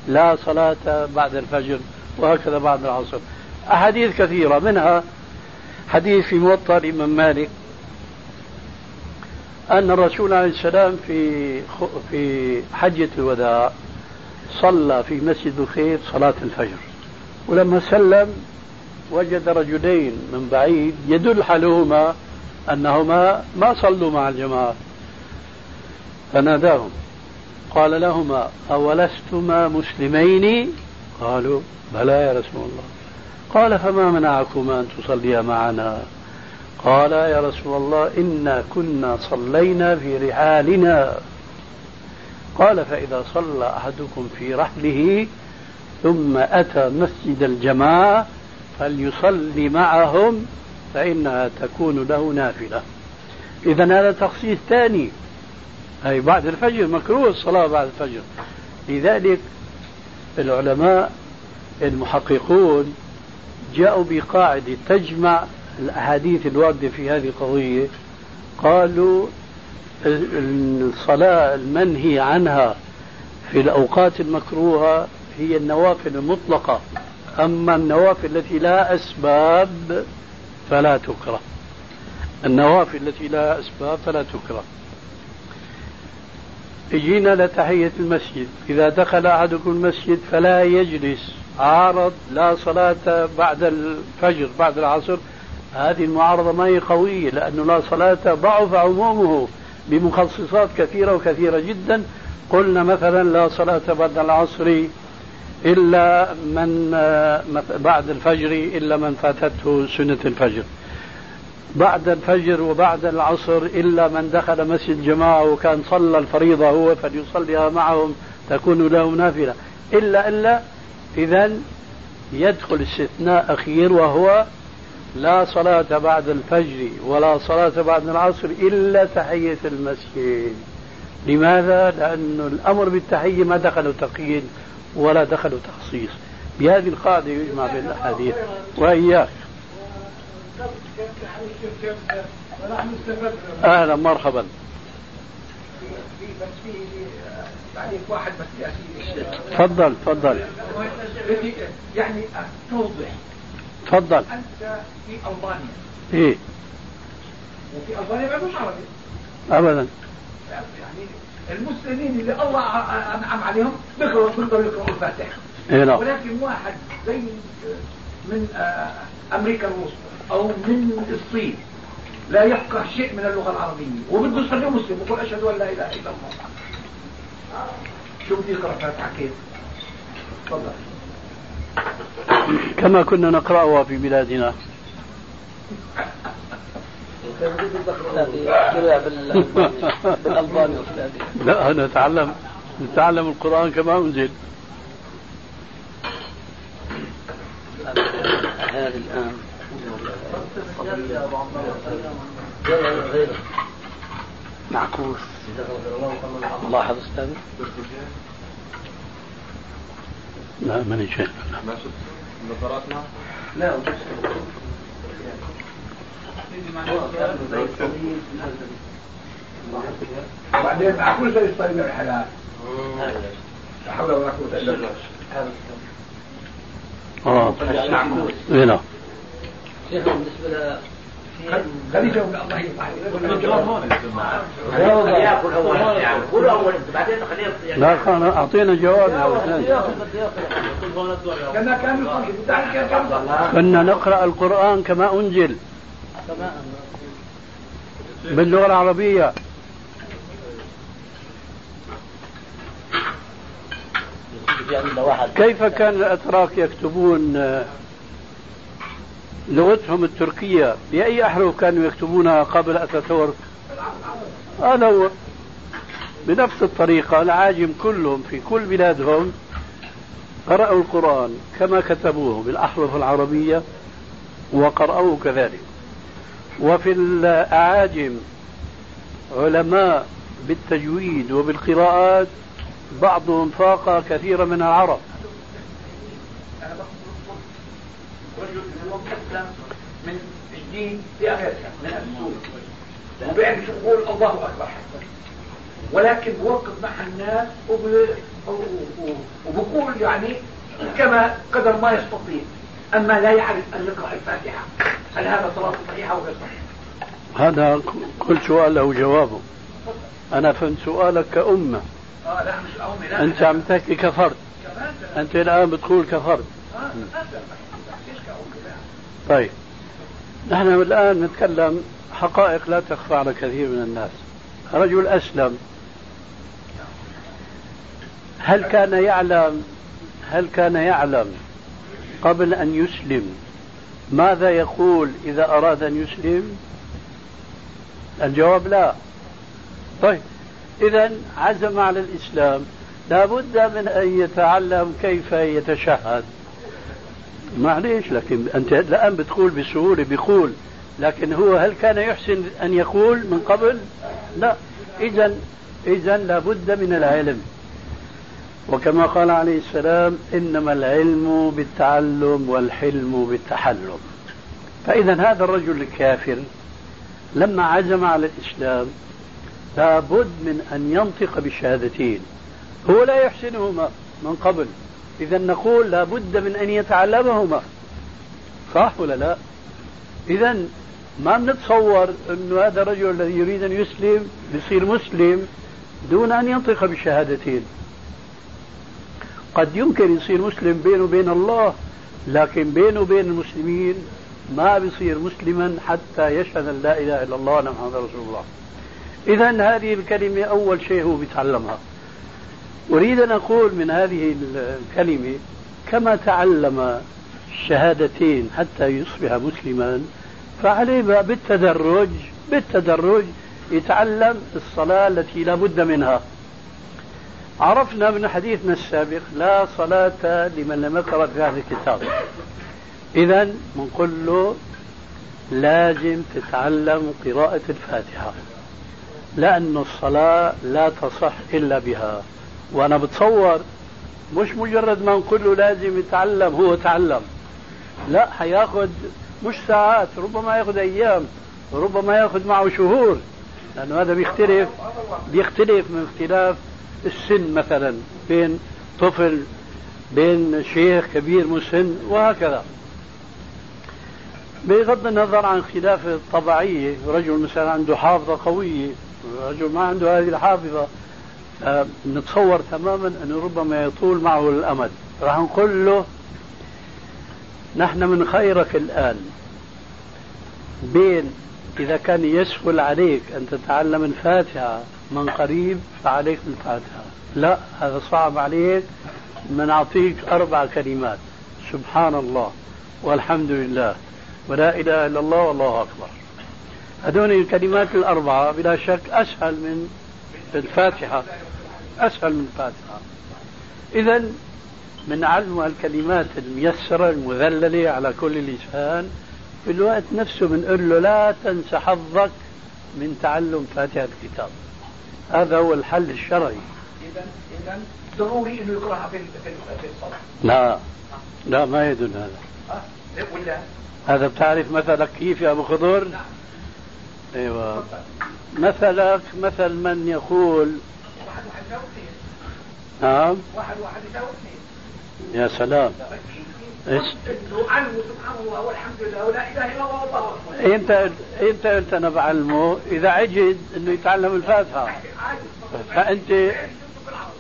لا صلاة بعد الفجر وهكذا بعد العصر. أحاديث كثيرة منها حديث في موطأ الإمام مالك أن الرسول عليه السلام في في حجة الوداع صلى في مسجد الخير صلاة الفجر. ولما سلم وجد رجلين من بعيد يدل حالهما أنهما ما صلوا مع الجماعة فناداهم. قال لهما أولستما مسلمين؟ قالوا بلى يا رسول الله. قال فما منعكما أن تصليا معنا؟ قال يا رسول الله إنا كنا صلينا في رحالنا. قال فإذا صلى أحدكم في رحله ثم أتى مسجد الجماعة فليصلي معهم فإنها تكون له نافلة. إذا هذا تخصيص ثاني. أي بعد الفجر مكروه الصلاة بعد الفجر. لذلك العلماء المحققون جاءوا بقاعدة تجمع الأحاديث الواردة في هذه القضية. قالوا الصلاة المنهي عنها في الأوقات المكروهة هي النوافل المطلقة. أما النوافل التي لا أسباب فلا تكره. النوافل التي لا أسباب فلا تكره. اجينا لتحية المسجد. إذا دخل أحدكم المسجد فلا يجلس. عارض لا صلاة بعد الفجر بعد العصر. هذه المعارضة ما هي قوية لأنه لا صلاة ضعف عمومه بمخصصات كثيرة وكثيرة جدا. قلنا مثلا لا صلاة بعد العصر إلا من بعد الفجر إلا من فاتته سنة الفجر. بعد الفجر وبعد العصر إلا من دخل مسجد جماعة وكان صلى الفريضة هو فليصليها معهم تكون له نافلة. إلا إلا إذا يدخل استثناء أخير وهو لا صلاة بعد الفجر ولا صلاة بعد العصر إلا تحية المسجد. لماذا؟ لأن الأمر بالتحية ما دخل تقييد ولا دخل تخصيص. بهذه القاعدة يجمع بين الأحاديث. وإياك. أهلا مرحبا. واحد بس تفضل تفضل. يعني توضح تفضل. انت في البانيا إيه. وفي البانيا ما يعرفوش عربي ابدا. يعني المسلمين اللي الله انعم عليهم بيقرأوا بيقرأوا يقرأوا نعم. ولكن واحد زي من أمريكا الوسطى أو من الصين لا يفقه شيء من اللغة العربية. وبده يصلي مسلم ويقول أشهد أن لا إله إلا الله. شو بدي يقرأ فاتحة كيف تفضل. كما كنا نقرأها في بلادنا. بالألباني لا نتعلم نتعلم القرآن كما أنزل. هذا الآن معكوس لاحظ أستاذ لا ماني شايف لا وبعدين مع كل شيء يصطيب الحلال لا حول ولا قوة إلا بالله آه هنا الله ياكل اول يعني قول اول انت بعدين خليه لا كان اعطينا جواب كنا نقرا القران كما انزل باللغة العربيه كيف كان الاتراك يكتبون آه، لغتهم التركية. بأي أحرف كانوا يكتبونها قبل اتاتورك هذا هو بنفس الطريقة العاجم كلهم في كل بلادهم قرأوا القرآن كما كتبوه بالأحرف العربية وقرأوه كذلك. وفي الأعاجم علماء بالتجويد وبالقراءات بعضهم فاق كثيرا من العرب. مسلم من في أمريكا من السوري وبيعمل يقول الله أكبر. ولكن بوقف مع الناس وب... وبقول يعني كما قدر ما يستطيع. أما لا يعرف أن يقرأ الفاتحة. هل هذا صلاة صحيحة ولا صحيحة؟ هذا كل سؤال له جوابه. أنا فهمت سؤالك كأمة. آه لا مش امي لا. أنت عم تحكي كفرد. أنت الآن بتقول كفرد. آه لا ليش كأمي لا طيب. نحن الآن نتكلم حقائق لا تخفى على كثير من الناس. رجل أسلم. هل كان يعلم هل كان يعلم قبل أن يسلم ماذا يقول إذا أراد أن يسلم؟ الجواب لا. طيب. إذا عزم على الإسلام. لابد من أن يتعلم كيف يتشهد. معليش لكن أنت الآن بتقول بسهولة بيقول. لكن هو هل كان يحسن أن يقول من قبل؟ لا. إذا إذا لابد من العلم. وكما قال عليه السلام إنما العلم بالتعلم والحلم بالتحلم. فإذا هذا الرجل الكافر لما عزم على الإسلام لابد من أن ينطق بالشهادتين هو لا يحسنهما من قبل. إذا نقول لابد من أن يتعلمهما صح ولا لا إذا ما بنتصور أنه هذا الرجل الذي يريد أن يسلم بيصير مسلم دون أن ينطق بالشهادتين قد يمكن يصير مسلم بينه وبين الله لكن بينه وبين المسلمين ما بيصير مسلما حتى يشهد أن لا إله إلا الله محمد رسول الله. اذا هذه الكلمة أول شيء هو بيتعلمها. أريد أن أقول من هذه الكلمة كما تعلم الشهادتين حتى يصبح مسلما فعليه بالتدرج بالتدرج يتعلم الصلاة التي لا بد منها. عرفنا من حديثنا السابق لا صلاة لمن لم يقرأ في هذا الكتاب إذا بنقول له لازم تتعلم قراءة الفاتحة لأن الصلاة لا تصح إلا بها وأنا بتصور مش مجرد ما نقول له لازم يتعلم هو تعلم. لا حياخذ مش ساعات ربما ياخذ أيام ربما ياخذ معه شهور. لأنه هذا بيختلف بيختلف من اختلاف السن مثلا بين طفل بين شيخ كبير مسن وهكذا. بغض النظر عن خلاف الطبيعية رجل مثلا عنده حافظة قوية رجل ما عنده هذه الحافظة نتصور تماما أنه ربما يطول معه الأمد. راح نقول له نحن من خيرك الآن. بين إذا كان يسهل عليك أن تتعلم الفاتحة من قريب فعليك بالفاتحة لا هذا صعب عليك. بنعطيك أربع كلمات. سبحان الله والحمد لله ولا إله إلا الله والله أكبر. هذول الكلمات الأربعة بلا شك أسهل من الفاتحة. أسهل من الفاتحة. إذا من علم الكلمات الميسرة المذللة على كل لسان في الوقت نفسه بنقول له لا تنسى حظك من تعلم فاتحة الكتاب. هذا هو الحل الشرعي. اذا اذا ضروري إنه يقراها في في الصلاة. لا. لا ما يدل هذا. ولا. هذا بتعرف مثلك كيف يا أبو خضر؟ نعم. أيوه. مثلك مثل من يقول واحد واحد يساوي اثنين نعم. واحد واحد يساوي اثنين يا سلام. إيش؟ عنه سبحان الله والحمد لله ولا إله إلا الله والله أكبر. إنت إنت قلت أنا بعلمه إذا عجز إنه يتعلم الفاتحة. فأنت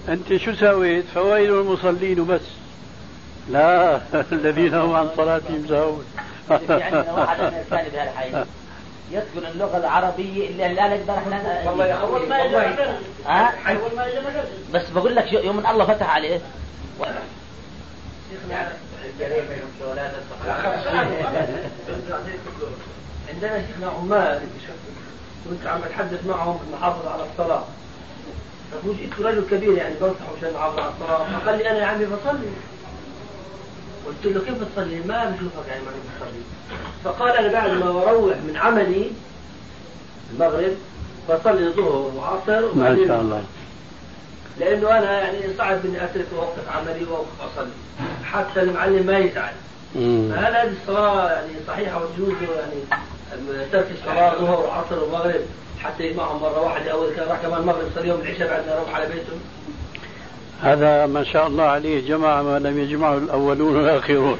أنت شو سويت؟ فويل المصلين وبس لا الذين هم عن صلاتهم ساهون عندنا واحد من بهالحي يتقن اللغة العربية اللي لا نقدر إحنا والله يا أخوي والله ها؟ بس بقول لك يوم ان الله فتح عليه. عندنا شيخنا عمال كنت عم اتحدث معهم نحافظ على الصلاة. فجئت رجل كبير يعني بنصح عشان نحافظ على الصلاة. فقال لي أنا يا عمي بصلي. قلت له كيف بتصلي؟ ما بشوفك يعني ما بتصلي فقال أنا بعد ما بروح من عملي المغرب بصلي الظهر وعصر ما شاء الله. لأنه أنا يعني صعب إني أترك وقت عملي واوقف أصلي. حتى المعلم ما يزعل. فهل هذه الصلاة يعني صحيحة وتجوز يعني ترك الصلاة ظهر وعصر ومغرب حتى يجمعهم مرة واحدة. أول كان راح كمان المغرب صلى يوم العشاء بعد ما يروح على بيته. هذا ما شاء الله عليه جمع ما لم يجمعه الأولون والآخرون.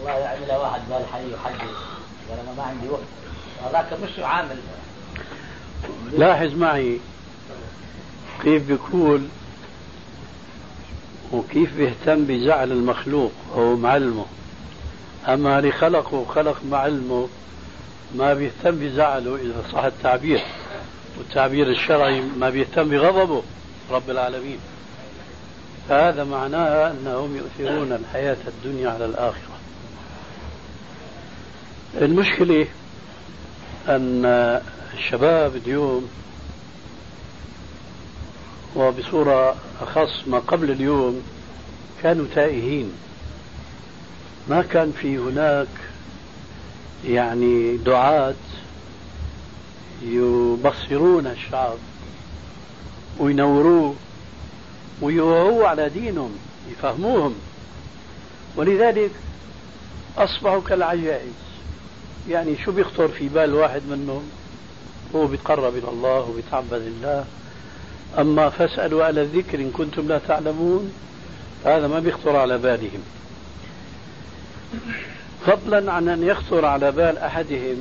والله يعمل واحد بهالحي يحدث قال أنا ما عندي وقت. هذاك مش عامل. لاحظ معي. كيف بيقول؟ وكيف بيهتم بزعل المخلوق هو معلمه. أما اللي خلقه وخلق معلمه ما بيهتم بزعله إذا صح التعبير. والتعبير الشرعي ما بيهتم بغضبه. رب العالمين. فهذا معناه أنهم يؤثرون الحياة الدنيا على الآخرة. المشكلة أن الشباب اليوم وبصورة أخص ما قبل اليوم كانوا تائهين. ما كان في هناك يعني دعاة يبصرون الشعب. وينوروه ويوهوا على دينهم يفهموهم. ولذلك أصبحوا كالعجائز. يعني شو بيخطر في بال واحد منهم؟ هو بيتقرب إلى الله وبيتعبد الله أما فاسألوا على الذكر إن كنتم لا تعلمون هذا ما بيخطر على بالهم. فضلا عن أن يخطر على بال أحدهم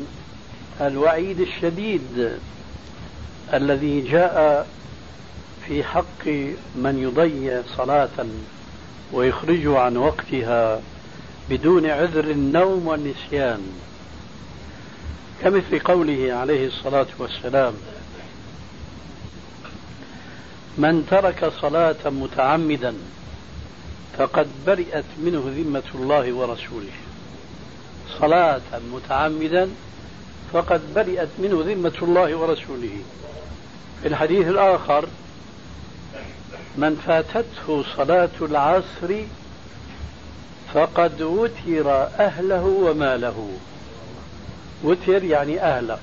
الوعيد الشديد الذي جاء في حق من يضيع صلاة ويخرجه عن وقتها بدون عذر النوم والنسيان. كمثل قوله عليه الصلاة والسلام من ترك صلاة متعمدا فقد برئت منه ذمة الله ورسوله. صلاة متعمدا فقد برئت منه ذمة الله ورسوله. في الحديث الآخر من فاتته صلاة العصر فقد وتر أهله وماله. وتر يعني أهله.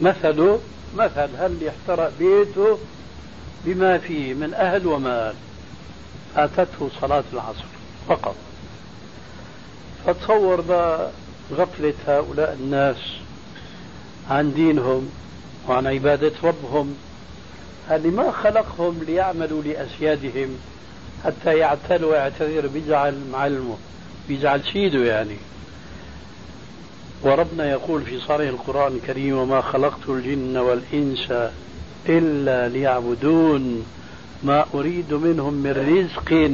مثله مثل هل يحترق بيته بما فيه من أهل ومال؟ فاتته صلاة العصر فقط. فتصور غفلة هؤلاء الناس عن دينهم وعن عبادة ربهم. اللي ما خلقهم ليعملوا لأسيادهم حتى يعتل ويعتذر بيزعل معلمه بيزعل سيده يعني. وربنا يقول في صريح القرآن الكريم وما خلقت الجن والإنس إلا ليعبدون. ما أريد منهم من رزق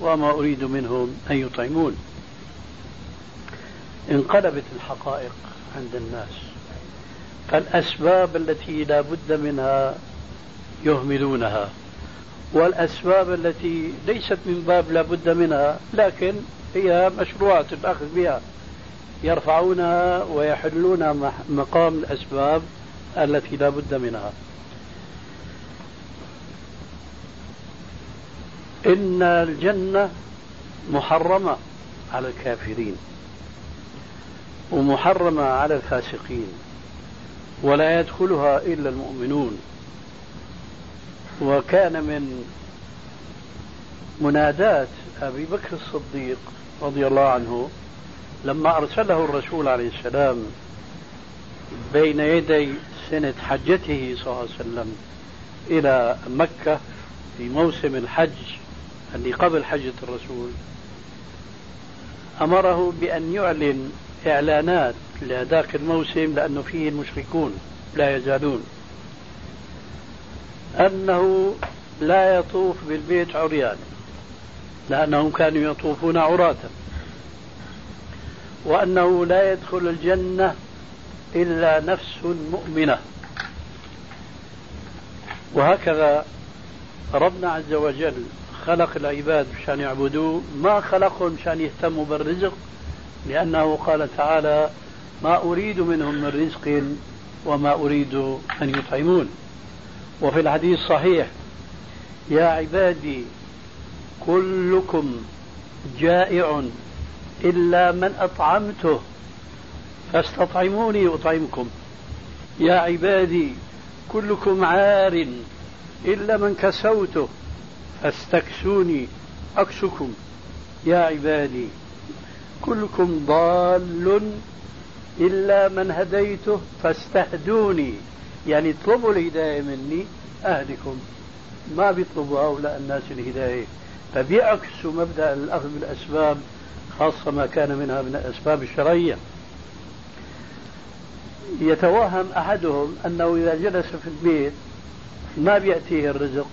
وما أريد منهم أن يطعمون. انقلبت الحقائق عند الناس. فالأسباب التي لا بد منها يهملونها. والأسباب التي ليست من باب لا بد منها لكن هي مشروعة الأخذ بها. يرفعونها ويحلون مقام الأسباب التي لا بد منها. إن الجنة محرمة على الكافرين ومحرمة على الفاسقين ولا يدخلها إلا المؤمنون. وكان من منادات أبي بكر الصديق رضي الله عنه لما أرسله الرسول عليه السلام بين يدي سنة حجته صلى الله عليه وسلم إلى مكة في موسم الحج اللي قبل حجة الرسول أمره بأن يعلن إعلانات لذاك الموسم لأنه فيه المشركون لا يزالون. أنه لا يطوف بالبيت عريان لأنهم كانوا يطوفون عراة وأنه لا يدخل الجنة إلا نفس مؤمنة. وهكذا ربنا عز وجل خلق العباد مشان يعبدوه ما خلقهم مشان يهتموا بالرزق لأنه قال تعالى ما أريد منهم من رزق وما أريد أن يطعمون. وفي الحديث صحيح يا عبادي كلكم جائع إلا من أطعمته فاستطعموني أطعمكم. يا عبادي كلكم عار إلا من كسوته فاستكسوني أكسكم. يا عبادي كلكم ضال إلا من هديته فاستهدوني. يعني اطلبوا الهداية مني أهلكم. ما بيطلبوا هؤلاء الناس الهداية. فبيعكسوا مبدأ الأخذ بالأسباب خاصة ما كان منها من الأسباب الشرعية. يتوهم أحدهم أنه إذا جلس في البيت ما بيأتيه الرزق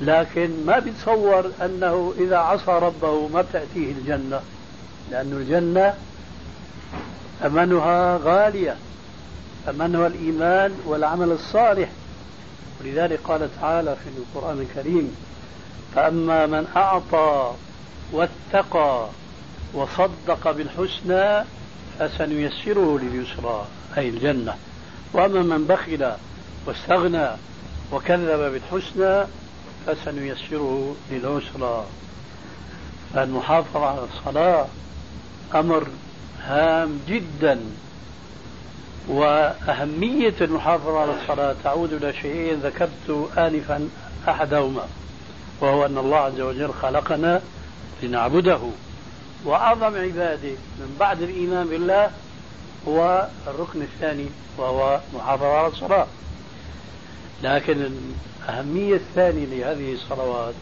لكن ما بيتصور أنه إذا عصى ربه ما بتأتيه الجنة لأن الجنة ثمنها غالية. ثمنها الإيمان والعمل الصالح ولذلك قال تعالى في القرآن الكريم فأما من أعطى واتقى وصدق بالحسنى فسنيسره لليسرى أي الجنة. وأما من بخل واستغنى وكذب بالحسنى فسنيسره للعسرى. المحافظة على الصلاة أمر هام جدا. وأهمية المحافظة على الصلاة تعود إلى شيئين ذكرت آنفا أحدهما وهو أن الله عز وجل خلقنا لنعبده. وأعظم عبادة من بعد الإيمان بالله هو الركن الثاني وهو محافظة على الصلاة. لكن الأهمية الثانية لهذه الصلوات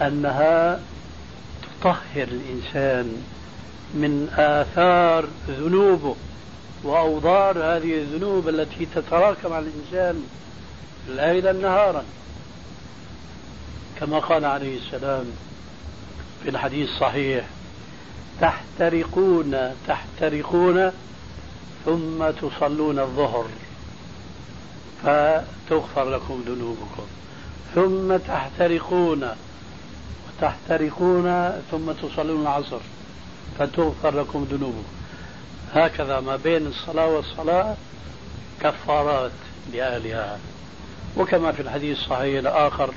أنها تطهر الإنسان من آثار ذنوبه. وأوضار هذه الذنوب التي تتراكم على الإنسان ليلا نهارا. كما قال عليه السلام في الحديث الصحيح تحترقون تحترقون ثم تصلون الظهر. فتغفر لكم ذنوبكم. ثم تحترقون وتحترقون ثم تصلون العصر. فتغفر لكم ذنوبكم. هكذا ما بين الصلاة والصلاة كفارات لأهلها. وكما في الحديث الصحيح الآخر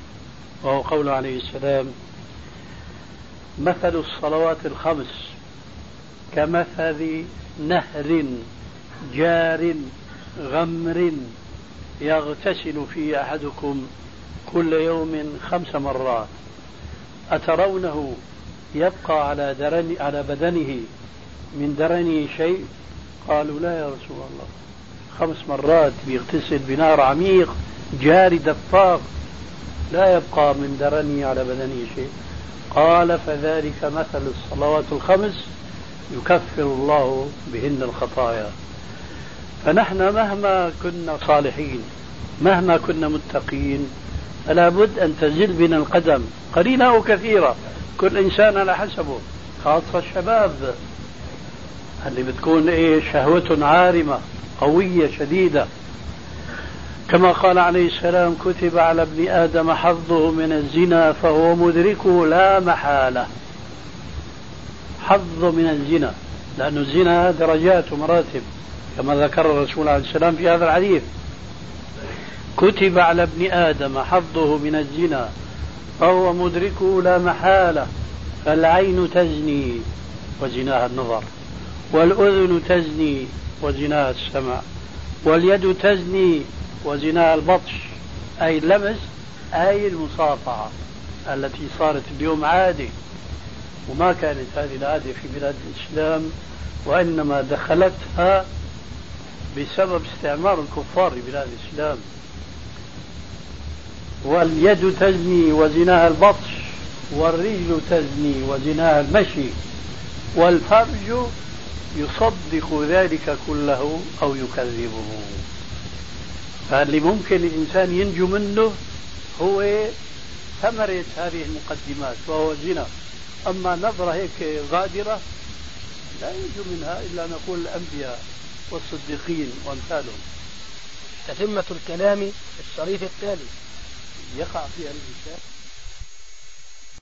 وهو قوله عليه السلام مثل الصلوات الخمس كمثل نهر جار غمر يغتسل فيه أحدكم كل يوم خمس مرات. أترونه يبقى على درن على بدنه من درنه شيء قالوا لا يا رسول الله. خمس مرات بيغتسل بنار عميق جاري دفاق. لا يبقى من درنه على بدنه شيء. قال فذلك مثل الصلوات الخمس يكفر الله بهن الخطايا. فنحن مهما كنا صالحين مهما كنا متقين فلا بد أن تزل بنا القدم. قليلة أو كثيرة كل إنسان على حسبه خاصة الشباب. اللي بتكون إيه شهوة عارمة قوية شديدة. كما قال عليه السلام كتب على ابن آدم حظه من الزنا فهو مدركه لا محالة. حظ من الزنا لأن الزنا درجات ومراتب كما ذكر الرسول عليه السلام في هذا الحديث. كتب على ابن آدم حظه من الزنا فهو مدركه لا محالة فالعين تزني وزناها النظر. والأذن تزني وزناها السمع واليد تزني وزناها البطش أي اللمس أي المصافحة التي صارت اليوم عادة وما كانت هذه العادة في بلاد الإسلام وإنما دخلتها بسبب استعمار الكفار لبلاد الإسلام. واليد تزني وزناها البطش والرجل تزني وزناها المشي والفرج يصدق ذلك كله أو يكذبه. فاللي ممكن الإنسان ينجو منه؟ هو ثمرة هذه المقدمات وهو الزنا. أما نظرة هيك غادرة لا ينجو منها إلا نقول الأنبياء والصديقين وأمثالهم. تتمة الكلام الشريف التالي. يقع فيها الإنسان.